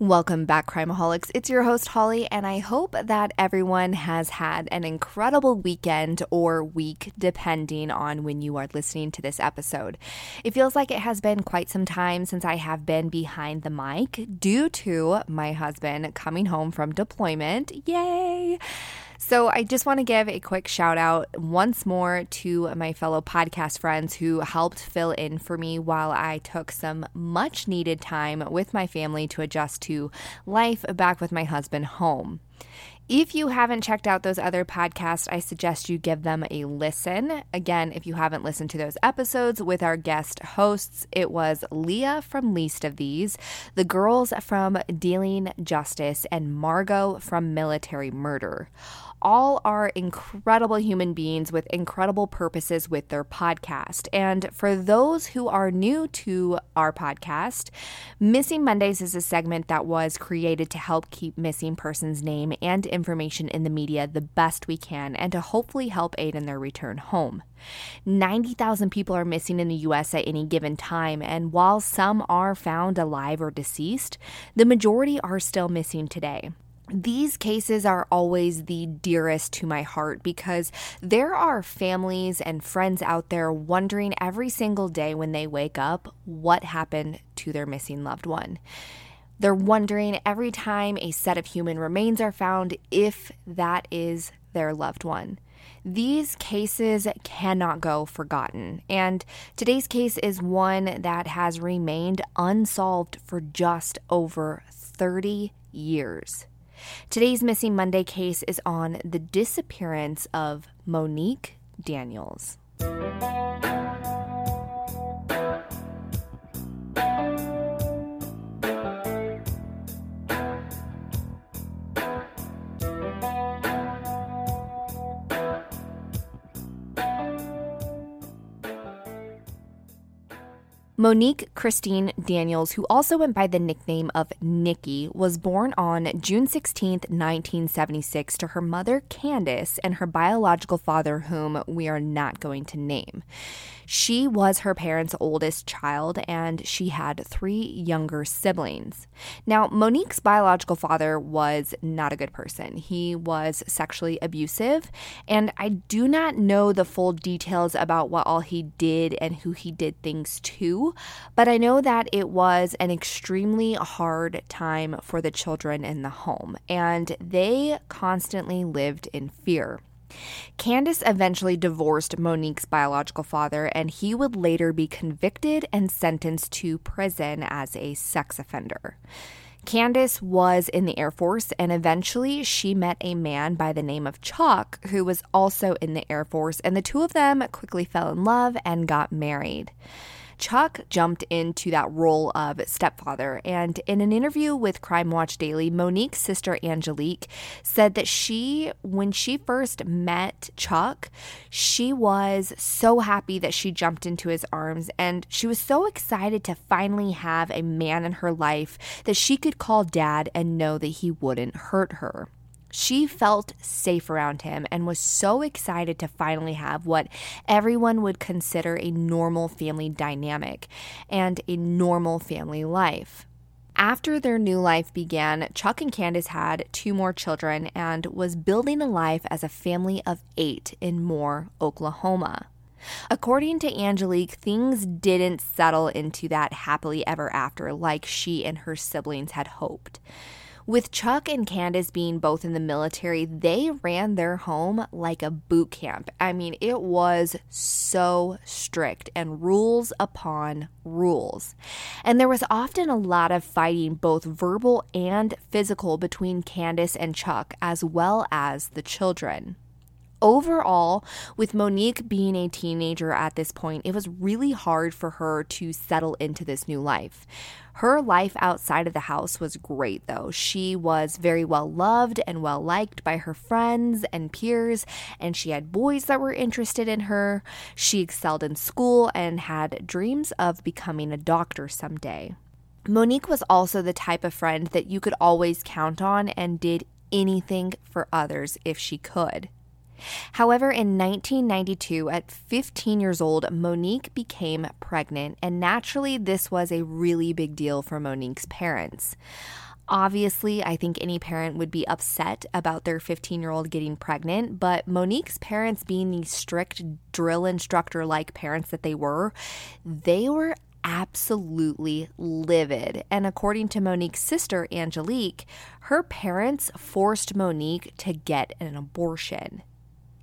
Welcome back, Crimeaholics. It's your host, Holly, and I hope that everyone has had an incredible weekend or week, depending on when you are listening to this episode. It feels like it has been quite some time since I have been behind the mic due to my husband coming home from deployment. Yay! So I just want to give a quick shout out once more to my fellow podcast friends who helped fill in for me while I took some much needed time with my family to adjust to life back with my husband home. If you haven't checked out those other podcasts, I suggest you give them a listen. Again, if you haven't listened to those episodes with our guest hosts, it was Leah from Least of These, the girls from Dealing Justice, and Margot from Military Murder all are incredible human beings with incredible purposes with their podcast. And for those who are new to our podcast, Missing Mondays is a segment that was created to help keep missing persons' name and information in the media the best we can and to hopefully help aid in their return home. 90,000 people are missing in the US at any given time, and while some are found alive or deceased, the majority are still missing today. These cases are always the dearest to my heart because there are families and friends out there wondering every single day when they wake up what happened to their missing loved one. They're wondering every time a set of human remains are found if that is their loved one. These cases cannot go forgotten, and today's case is one that has remained unsolved for just over 30 years. Today's Missing Monday case is on the disappearance of Monique Daniels. Monique Christine Daniels, who also went by the nickname of Nikki, was born on June 16, 1976, to her mother Candace and her biological father, whom we are not going to name. She was her parents' oldest child and she had three younger siblings. Now, Monique's biological father was not a good person. He was sexually abusive, and I do not know the full details about what all he did and who he did things to, but I know that it was an extremely hard time for the children in the home, and they constantly lived in fear. Candace eventually divorced Monique's biological father, and he would later be convicted and sentenced to prison as a sex offender. Candace was in the Air Force, and eventually she met a man by the name of Chuck, who was also in the Air Force, and the two of them quickly fell in love and got married. Chuck jumped into that role of stepfather. And in an interview with Crime Watch Daily, Monique's sister Angelique said that she, when she first met Chuck, she was so happy that she jumped into his arms and she was so excited to finally have a man in her life that she could call dad and know that he wouldn't hurt her. She felt safe around him and was so excited to finally have what everyone would consider a normal family dynamic and a normal family life. After their new life began, Chuck and Candace had two more children and was building a life as a family of eight in Moore, Oklahoma. According to Angelique, things didn't settle into that happily ever after like she and her siblings had hoped. With Chuck and Candace being both in the military, they ran their home like a boot camp. I mean, it was so strict and rules upon rules. And there was often a lot of fighting, both verbal and physical, between Candace and Chuck, as well as the children. Overall, with Monique being a teenager at this point, it was really hard for her to settle into this new life. Her life outside of the house was great, though. She was very well loved and well liked by her friends and peers, and she had boys that were interested in her. She excelled in school and had dreams of becoming a doctor someday. Monique was also the type of friend that you could always count on and did anything for others if she could. However, in 1992, at 15 years old, Monique became pregnant, and naturally, this was a really big deal for Monique's parents. Obviously, I think any parent would be upset about their 15 year old getting pregnant, but Monique's parents, being the strict drill instructor like parents that they were, they were absolutely livid. And according to Monique's sister, Angelique, her parents forced Monique to get an abortion.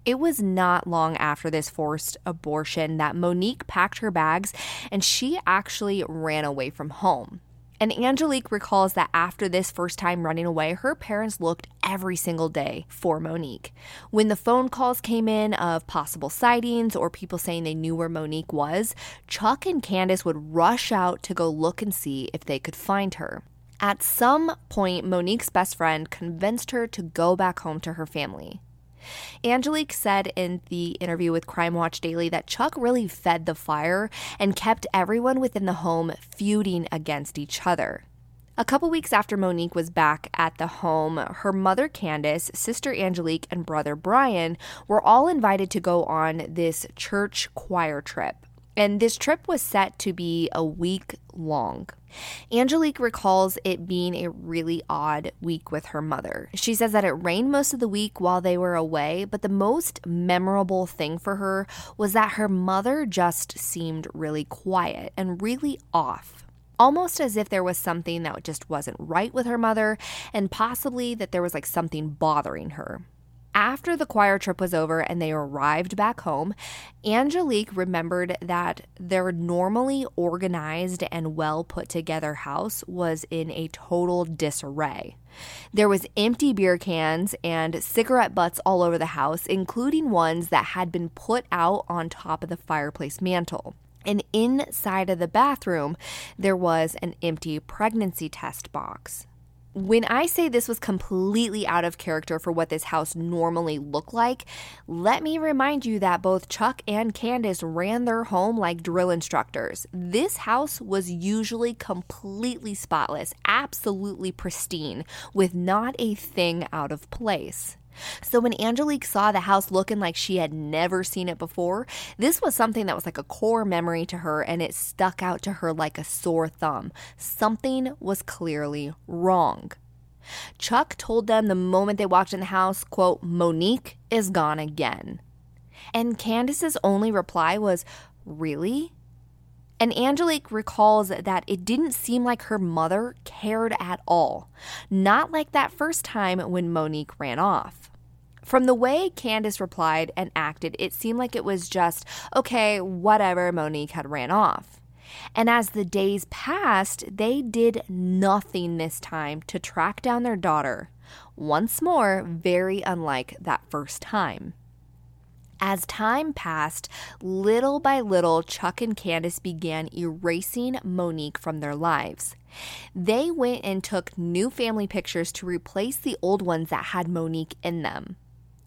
It was not long after this forced abortion that Monique packed her bags and she actually ran away from home. And Angelique recalls that after this first time running away, her parents looked every single day for Monique. When the phone calls came in of possible sightings or people saying they knew where Monique was, Chuck and Candace would rush out to go look and see if they could find her. At some point, Monique's best friend convinced her to go back home to her family. Angelique said in the interview with Crime Watch Daily that Chuck really fed the fire and kept everyone within the home feuding against each other. A couple weeks after Monique was back at the home, her mother Candace, sister Angelique, and brother Brian were all invited to go on this church choir trip. And this trip was set to be a week long. Angelique recalls it being a really odd week with her mother. She says that it rained most of the week while they were away, but the most memorable thing for her was that her mother just seemed really quiet and really off. Almost as if there was something that just wasn't right with her mother, and possibly that there was like something bothering her. After the choir trip was over and they arrived back home, Angelique remembered that their normally organized and well put together house was in a total disarray. There was empty beer cans and cigarette butts all over the house, including ones that had been put out on top of the fireplace mantle. And inside of the bathroom, there was an empty pregnancy test box when I say this was completely out of character for what this house normally looked like, let me remind you that both Chuck and Candace ran their home like drill instructors. This house was usually completely spotless, absolutely pristine, with not a thing out of place. So when Angelique saw the house looking like she had never seen it before, this was something that was like a core memory to her and it stuck out to her like a sore thumb. Something was clearly wrong. Chuck told them the moment they walked in the house, quote, Monique is gone again. And Candace's only reply was, Really? And Angelique recalls that it didn't seem like her mother cared at all. Not like that first time when Monique ran off. From the way Candace replied and acted, it seemed like it was just, okay, whatever, Monique had ran off. And as the days passed, they did nothing this time to track down their daughter. Once more, very unlike that first time. As time passed, little by little, Chuck and Candace began erasing Monique from their lives. They went and took new family pictures to replace the old ones that had Monique in them.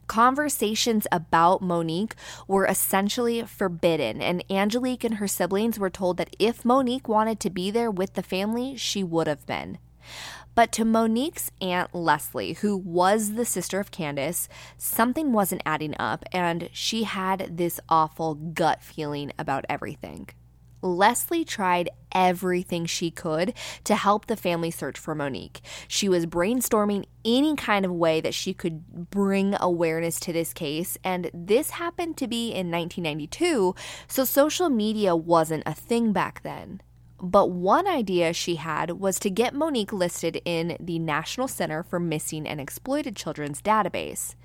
Conversations about Monique were essentially forbidden, and Angelique and her siblings were told that if Monique wanted to be there with the family, she would have been. But to Monique's Aunt Leslie, who was the sister of Candace, something wasn't adding up, and she had this awful gut feeling about everything. Leslie tried everything she could to help the family search for Monique. She was brainstorming any kind of way that she could bring awareness to this case, and this happened to be in 1992, so social media wasn't a thing back then. But one idea she had was to get Monique listed in the National Center for Missing and Exploited Children's database.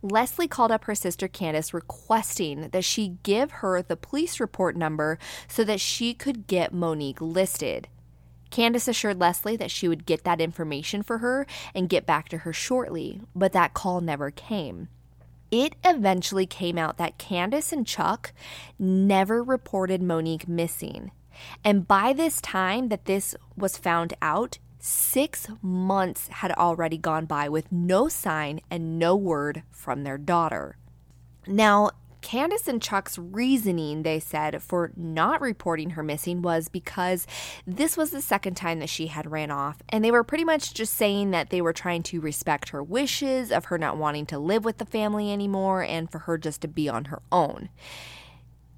Leslie called up her sister Candace requesting that she give her the police report number so that she could get Monique listed. Candace assured Leslie that she would get that information for her and get back to her shortly, but that call never came. it eventually came out that Candace and Chuck never reported Monique missing. And by this time that this was found out, six months had already gone by with no sign and no word from their daughter. Now, Candace and Chuck's reasoning, they said, for not reporting her missing was because this was the second time that she had ran off. And they were pretty much just saying that they were trying to respect her wishes of her not wanting to live with the family anymore and for her just to be on her own.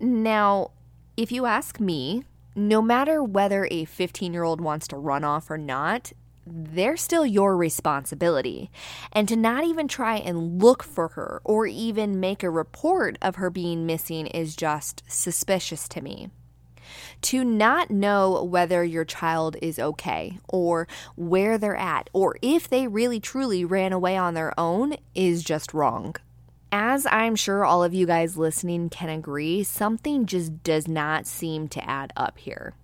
Now, if you ask me, no matter whether a 15 year old wants to run off or not, they're still your responsibility. And to not even try and look for her or even make a report of her being missing is just suspicious to me. To not know whether your child is okay or where they're at or if they really truly ran away on their own is just wrong. As I'm sure all of you guys listening can agree, something just does not seem to add up here.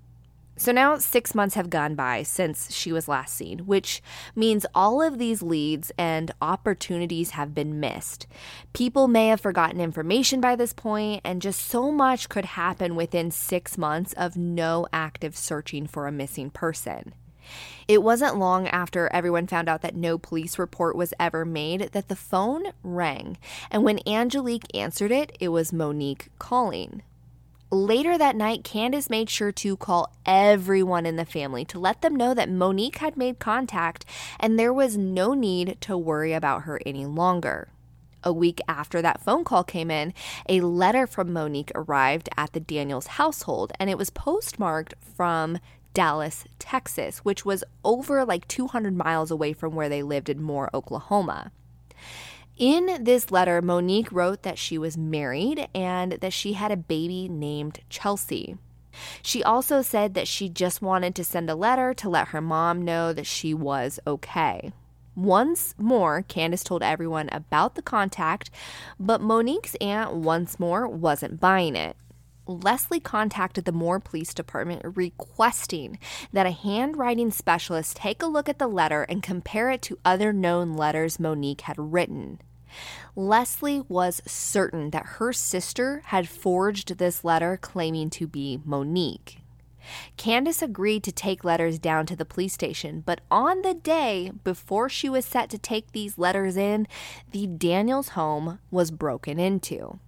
So now six months have gone by since she was last seen, which means all of these leads and opportunities have been missed. People may have forgotten information by this point, and just so much could happen within six months of no active searching for a missing person. It wasn't long after everyone found out that no police report was ever made that the phone rang, and when Angelique answered it, it was Monique calling. Later that night, Candace made sure to call everyone in the family to let them know that Monique had made contact and there was no need to worry about her any longer. A week after that phone call came in, a letter from Monique arrived at the Daniels household and it was postmarked from Dallas, Texas, which was over like 200 miles away from where they lived in Moore, Oklahoma. In this letter, Monique wrote that she was married and that she had a baby named Chelsea. She also said that she just wanted to send a letter to let her mom know that she was okay. Once more, Candace told everyone about the contact, but Monique's aunt once more wasn't buying it. Leslie contacted the Moore Police Department requesting that a handwriting specialist take a look at the letter and compare it to other known letters Monique had written. Leslie was certain that her sister had forged this letter claiming to be Monique. Candace agreed to take letters down to the police station, but on the day before she was set to take these letters in, the Daniels home was broken into.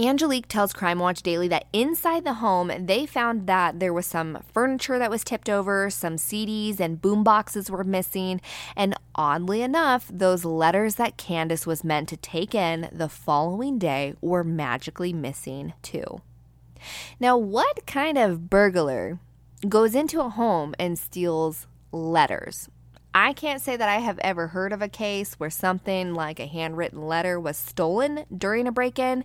Angelique tells Crime Watch Daily that inside the home, they found that there was some furniture that was tipped over, some CDs and boom boxes were missing, and oddly enough, those letters that Candace was meant to take in the following day were magically missing too. Now, what kind of burglar goes into a home and steals letters? I can't say that I have ever heard of a case where something like a handwritten letter was stolen during a break in.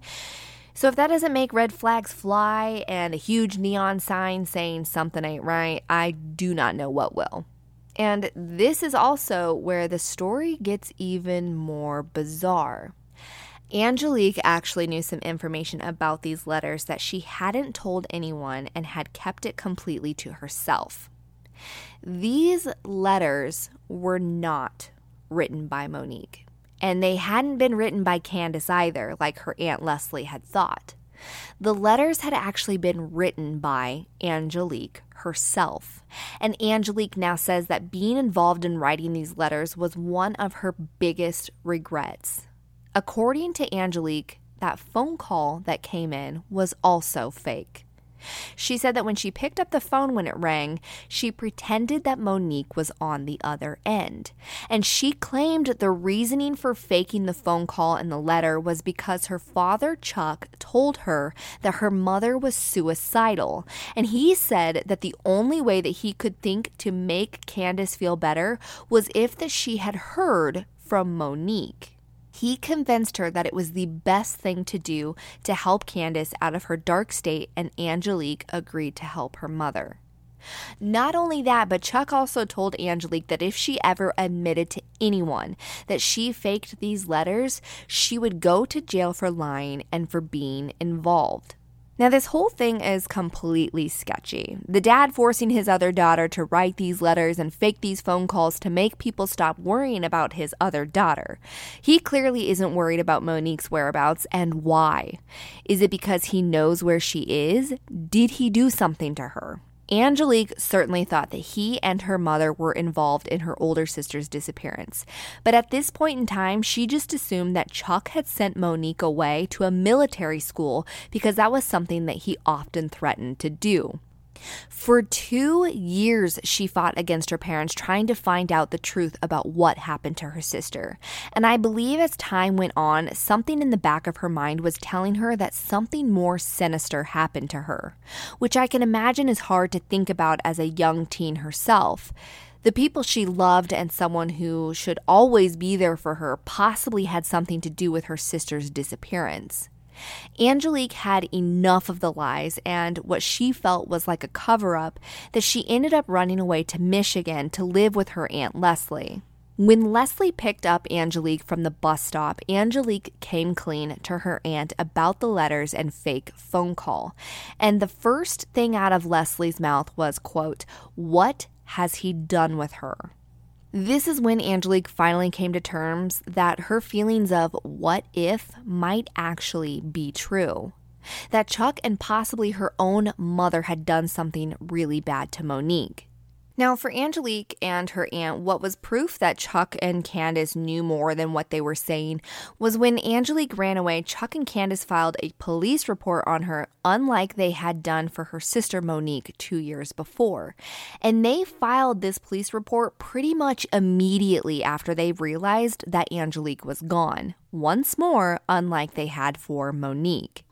So if that doesn't make red flags fly and a huge neon sign saying something ain't right, I do not know what will. And this is also where the story gets even more bizarre. Angelique actually knew some information about these letters that she hadn't told anyone and had kept it completely to herself. These letters were not written by Monique. And they hadn't been written by Candace either, like her Aunt Leslie had thought. The letters had actually been written by Angelique herself. And Angelique now says that being involved in writing these letters was one of her biggest regrets. According to Angelique, that phone call that came in was also fake. She said that when she picked up the phone when it rang, she pretended that Monique was on the other end. And she claimed the reasoning for faking the phone call and the letter was because her father, Chuck, told her that her mother was suicidal. And he said that the only way that he could think to make Candace feel better was if that she had heard from Monique. He convinced her that it was the best thing to do to help Candace out of her dark state, and Angelique agreed to help her mother. Not only that, but Chuck also told Angelique that if she ever admitted to anyone that she faked these letters, she would go to jail for lying and for being involved. Now, this whole thing is completely sketchy. The dad forcing his other daughter to write these letters and fake these phone calls to make people stop worrying about his other daughter. He clearly isn't worried about Monique's whereabouts, and why? Is it because he knows where she is? Did he do something to her? Angelique certainly thought that he and her mother were involved in her older sister's disappearance. But at this point in time, she just assumed that Chuck had sent Monique away to a military school because that was something that he often threatened to do. For two years, she fought against her parents, trying to find out the truth about what happened to her sister. And I believe as time went on, something in the back of her mind was telling her that something more sinister happened to her, which I can imagine is hard to think about as a young teen herself. The people she loved and someone who should always be there for her possibly had something to do with her sister's disappearance. Angelique had enough of the lies and what she felt was like a cover up that she ended up running away to Michigan to live with her Aunt Leslie. When Leslie picked up Angelique from the bus stop, Angelique came clean to her aunt about the letters and fake phone call. And the first thing out of Leslie's mouth was, quote, "What has he done with her?" This is when Angelique finally came to terms that her feelings of what if might actually be true. That Chuck and possibly her own mother had done something really bad to Monique. Now, for Angelique and her aunt, what was proof that Chuck and Candace knew more than what they were saying was when Angelique ran away, Chuck and Candace filed a police report on her, unlike they had done for her sister Monique two years before. And they filed this police report pretty much immediately after they realized that Angelique was gone, once more, unlike they had for Monique.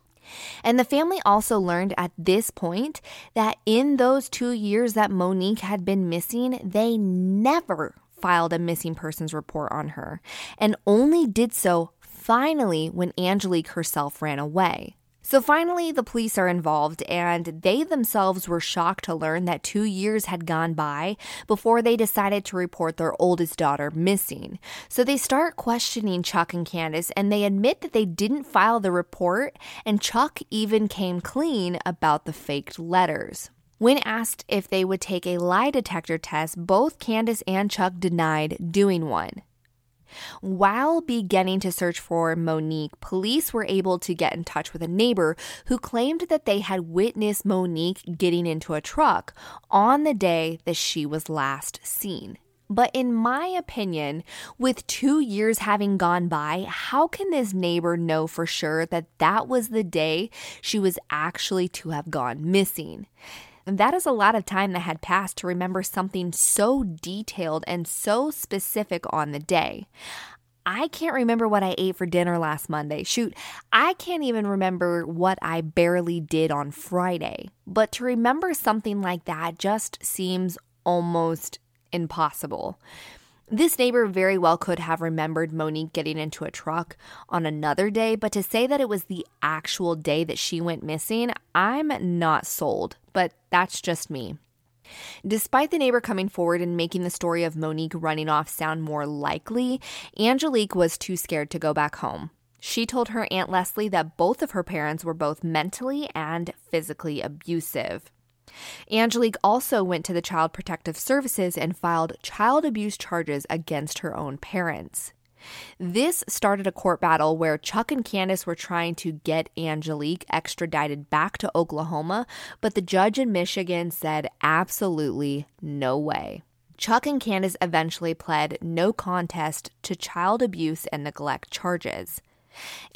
And the family also learned at this point that in those two years that Monique had been missing, they never filed a missing persons report on her and only did so finally when Angelique herself ran away. So finally, the police are involved, and they themselves were shocked to learn that two years had gone by before they decided to report their oldest daughter missing. So they start questioning Chuck and Candace, and they admit that they didn't file the report, and Chuck even came clean about the faked letters. When asked if they would take a lie detector test, both Candace and Chuck denied doing one. While beginning to search for Monique, police were able to get in touch with a neighbor who claimed that they had witnessed Monique getting into a truck on the day that she was last seen. But in my opinion, with two years having gone by, how can this neighbor know for sure that that was the day she was actually to have gone missing? That is a lot of time that had passed to remember something so detailed and so specific on the day. I can't remember what I ate for dinner last Monday. Shoot, I can't even remember what I barely did on Friday. But to remember something like that just seems almost impossible. This neighbor very well could have remembered Monique getting into a truck on another day, but to say that it was the actual day that she went missing, I'm not sold, but that's just me. Despite the neighbor coming forward and making the story of Monique running off sound more likely, Angelique was too scared to go back home. She told her Aunt Leslie that both of her parents were both mentally and physically abusive. Angelique also went to the Child Protective Services and filed child abuse charges against her own parents. This started a court battle where Chuck and Candace were trying to get Angelique extradited back to Oklahoma, but the judge in Michigan said absolutely no way. Chuck and Candace eventually pled no contest to child abuse and neglect charges.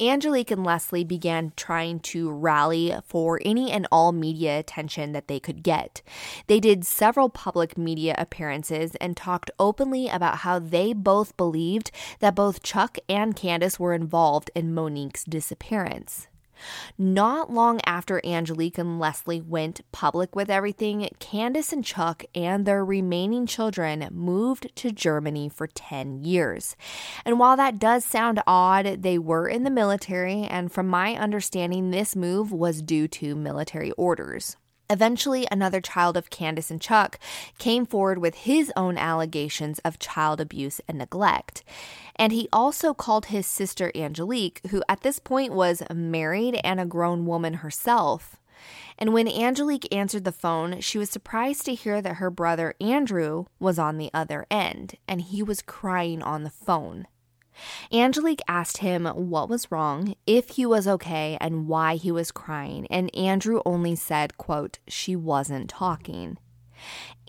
Angelique and Leslie began trying to rally for any and all media attention that they could get. They did several public media appearances and talked openly about how they both believed that both Chuck and Candace were involved in Monique's disappearance. Not long after Angelique and Leslie went public with everything, Candace and Chuck and their remaining children moved to Germany for 10 years. And while that does sound odd, they were in the military, and from my understanding, this move was due to military orders. Eventually, another child of Candace and Chuck came forward with his own allegations of child abuse and neglect. And he also called his sister Angelique, who at this point was married and a grown woman herself. And when Angelique answered the phone, she was surprised to hear that her brother Andrew was on the other end and he was crying on the phone. Angelique asked him what was wrong, if he was okay, and why he was crying, and Andrew only said, quote, she wasn't talking.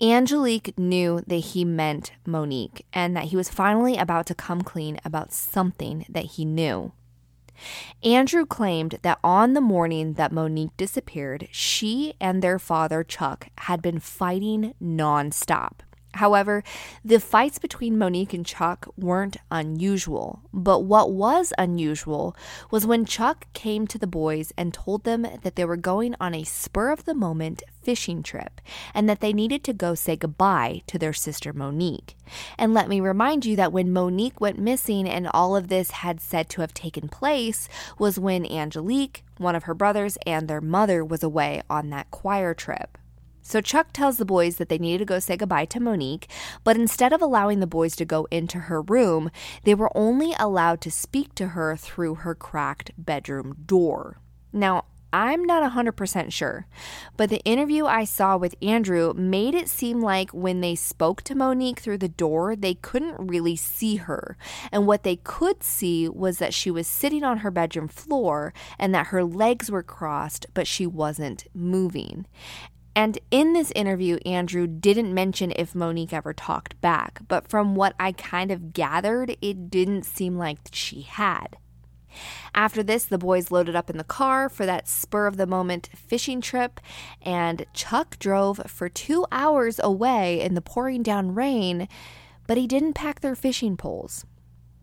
Angelique knew that he meant Monique and that he was finally about to come clean about something that he knew. Andrew claimed that on the morning that Monique disappeared, she and their father, Chuck, had been fighting nonstop. However, the fights between Monique and Chuck weren't unusual, but what was unusual was when Chuck came to the boys and told them that they were going on a spur of the moment fishing trip and that they needed to go say goodbye to their sister Monique. And let me remind you that when Monique went missing and all of this had said to have taken place was when Angelique, one of her brothers, and their mother was away on that choir trip. So Chuck tells the boys that they needed to go say goodbye to Monique, but instead of allowing the boys to go into her room, they were only allowed to speak to her through her cracked bedroom door. Now, I'm not 100% sure, but the interview I saw with Andrew made it seem like when they spoke to Monique through the door, they couldn't really see her. And what they could see was that she was sitting on her bedroom floor and that her legs were crossed, but she wasn't moving. And in this interview, Andrew didn't mention if Monique ever talked back, but from what I kind of gathered, it didn't seem like she had. After this, the boys loaded up in the car for that spur of the moment fishing trip, and Chuck drove for two hours away in the pouring down rain, but he didn't pack their fishing poles.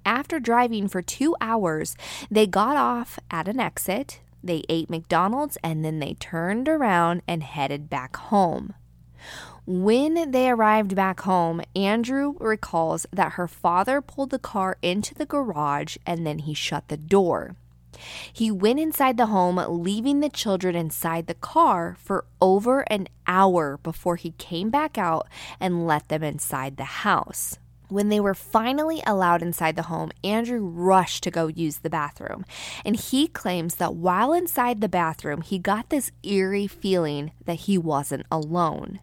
After driving for two hours, they got off at an exit, they ate McDonald's and then they turned around and headed back home. When they arrived back home, Andrew recalls that her father pulled the car into the garage and then he shut the door. He went inside the home, leaving the children inside the car for over an hour before he came back out and let them inside the house. When they were finally allowed inside the home, Andrew rushed to go use the bathroom. And he claims that while inside the bathroom, he got this eerie feeling that he wasn't alone.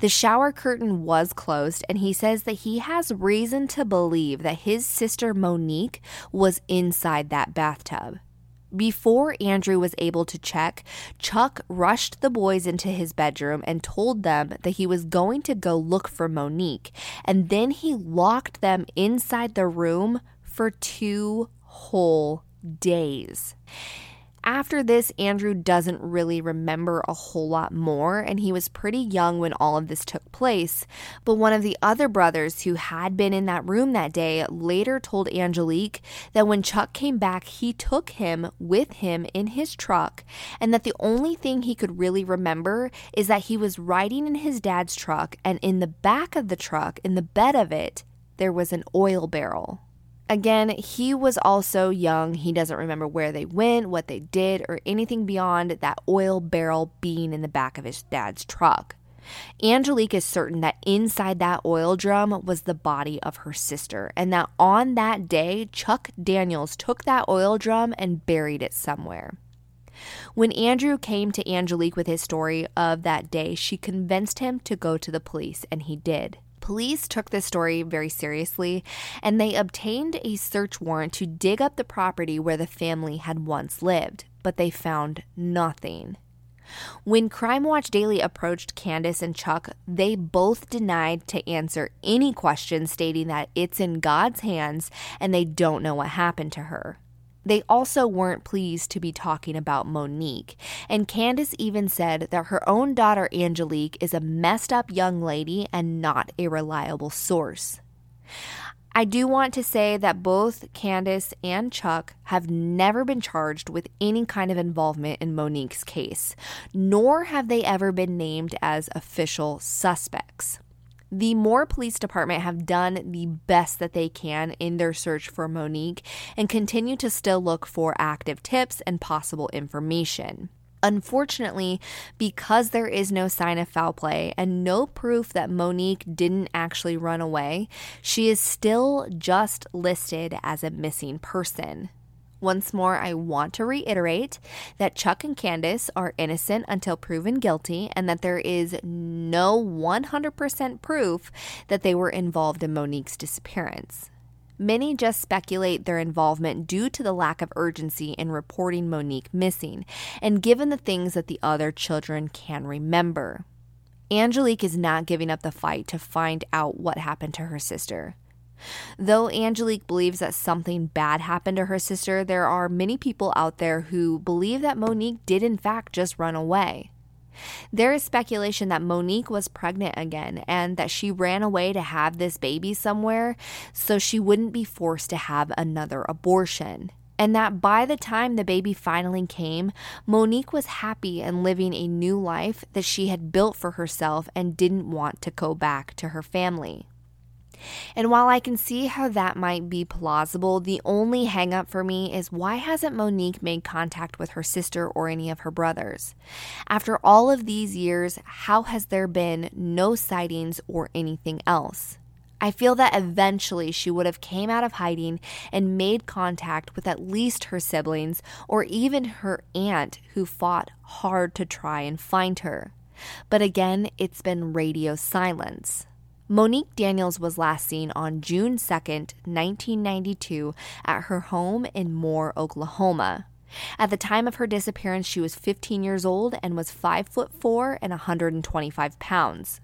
The shower curtain was closed, and he says that he has reason to believe that his sister Monique was inside that bathtub. Before Andrew was able to check, Chuck rushed the boys into his bedroom and told them that he was going to go look for Monique, and then he locked them inside the room for two whole days. After this, Andrew doesn't really remember a whole lot more, and he was pretty young when all of this took place. But one of the other brothers who had been in that room that day later told Angelique that when Chuck came back, he took him with him in his truck, and that the only thing he could really remember is that he was riding in his dad's truck, and in the back of the truck, in the bed of it, there was an oil barrel. Again, he was also young. He doesn't remember where they went, what they did, or anything beyond that oil barrel being in the back of his dad's truck. Angelique is certain that inside that oil drum was the body of her sister, and that on that day, Chuck Daniels took that oil drum and buried it somewhere. When Andrew came to Angelique with his story of that day, she convinced him to go to the police, and he did. Police took this story very seriously and they obtained a search warrant to dig up the property where the family had once lived, but they found nothing. When Crime Watch Daily approached Candace and Chuck, they both denied to answer any questions, stating that it's in God's hands and they don't know what happened to her. They also weren't pleased to be talking about Monique, and Candace even said that her own daughter Angelique is a messed up young lady and not a reliable source. I do want to say that both Candace and Chuck have never been charged with any kind of involvement in Monique's case, nor have they ever been named as official suspects the Moore Police Department have done the best that they can in their search for Monique and continue to still look for active tips and possible information. Unfortunately, because there is no sign of foul play and no proof that Monique didn't actually run away, she is still just listed as a missing person. Once more, I want to reiterate that Chuck and Candace are innocent until proven guilty and that there is no 100% proof that they were involved in Monique's disappearance. Many just speculate their involvement due to the lack of urgency in reporting Monique missing, and given the things that the other children can remember. Angelique is not giving up the fight to find out what happened to her sister. Though Angelique believes that something bad happened to her sister, there are many people out there who believe that Monique did, in fact, just run away. There is speculation that Monique was pregnant again and that she ran away to have this baby somewhere so she wouldn't be forced to have another abortion. And that by the time the baby finally came, Monique was happy and living a new life that she had built for herself and didn't want to go back to her family. And while I can see how that might be plausible, the only hangup for me is why hasn't Monique made contact with her sister or any of her brothers? After all of these years, how has there been no sightings or anything else? I feel that eventually she would have came out of hiding and made contact with at least her siblings or even her aunt who fought hard to try and find her. But again, it's been radio silence. Monique Daniels was last seen on June 2, 1992, at her home in Moore, Oklahoma. At the time of her disappearance, she was 15 years old and was 5 foot 4 and 125 pounds.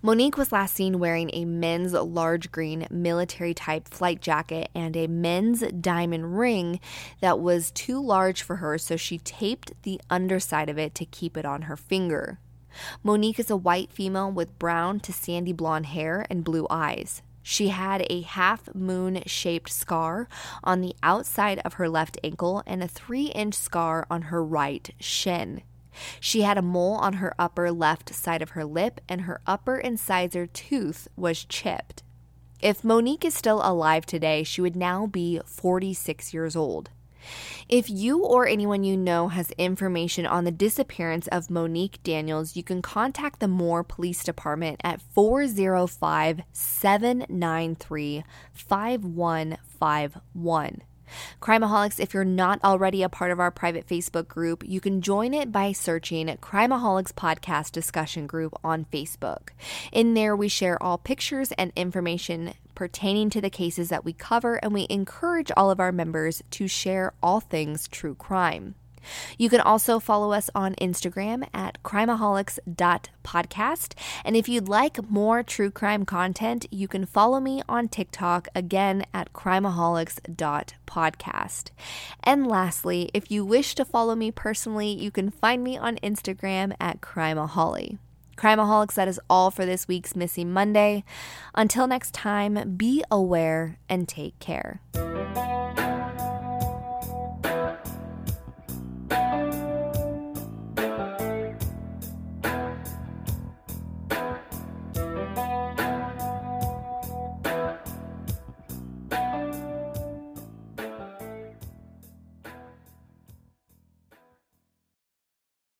Monique was last seen wearing a men's large green military type flight jacket and a men's diamond ring that was too large for her, so she taped the underside of it to keep it on her finger. Monique is a white female with brown to sandy blonde hair and blue eyes. She had a half moon shaped scar on the outside of her left ankle and a three inch scar on her right shin. She had a mole on her upper left side of her lip, and her upper incisor tooth was chipped. If Monique is still alive today, she would now be 46 years old. If you or anyone you know has information on the disappearance of Monique Daniels, you can contact the Moore Police Department at 405 793 5151. Crimeaholics, if you're not already a part of our private Facebook group, you can join it by searching Crimeaholics Podcast Discussion Group on Facebook. In there, we share all pictures and information pertaining to the cases that we cover, and we encourage all of our members to share all things true crime. You can also follow us on Instagram at crimeaholics.podcast. And if you'd like more true crime content, you can follow me on TikTok again at crimeaholics.podcast. And lastly, if you wish to follow me personally, you can find me on Instagram at crimeaholic. Crimeaholics, that is all for this week's Missing Monday. Until next time, be aware and take care.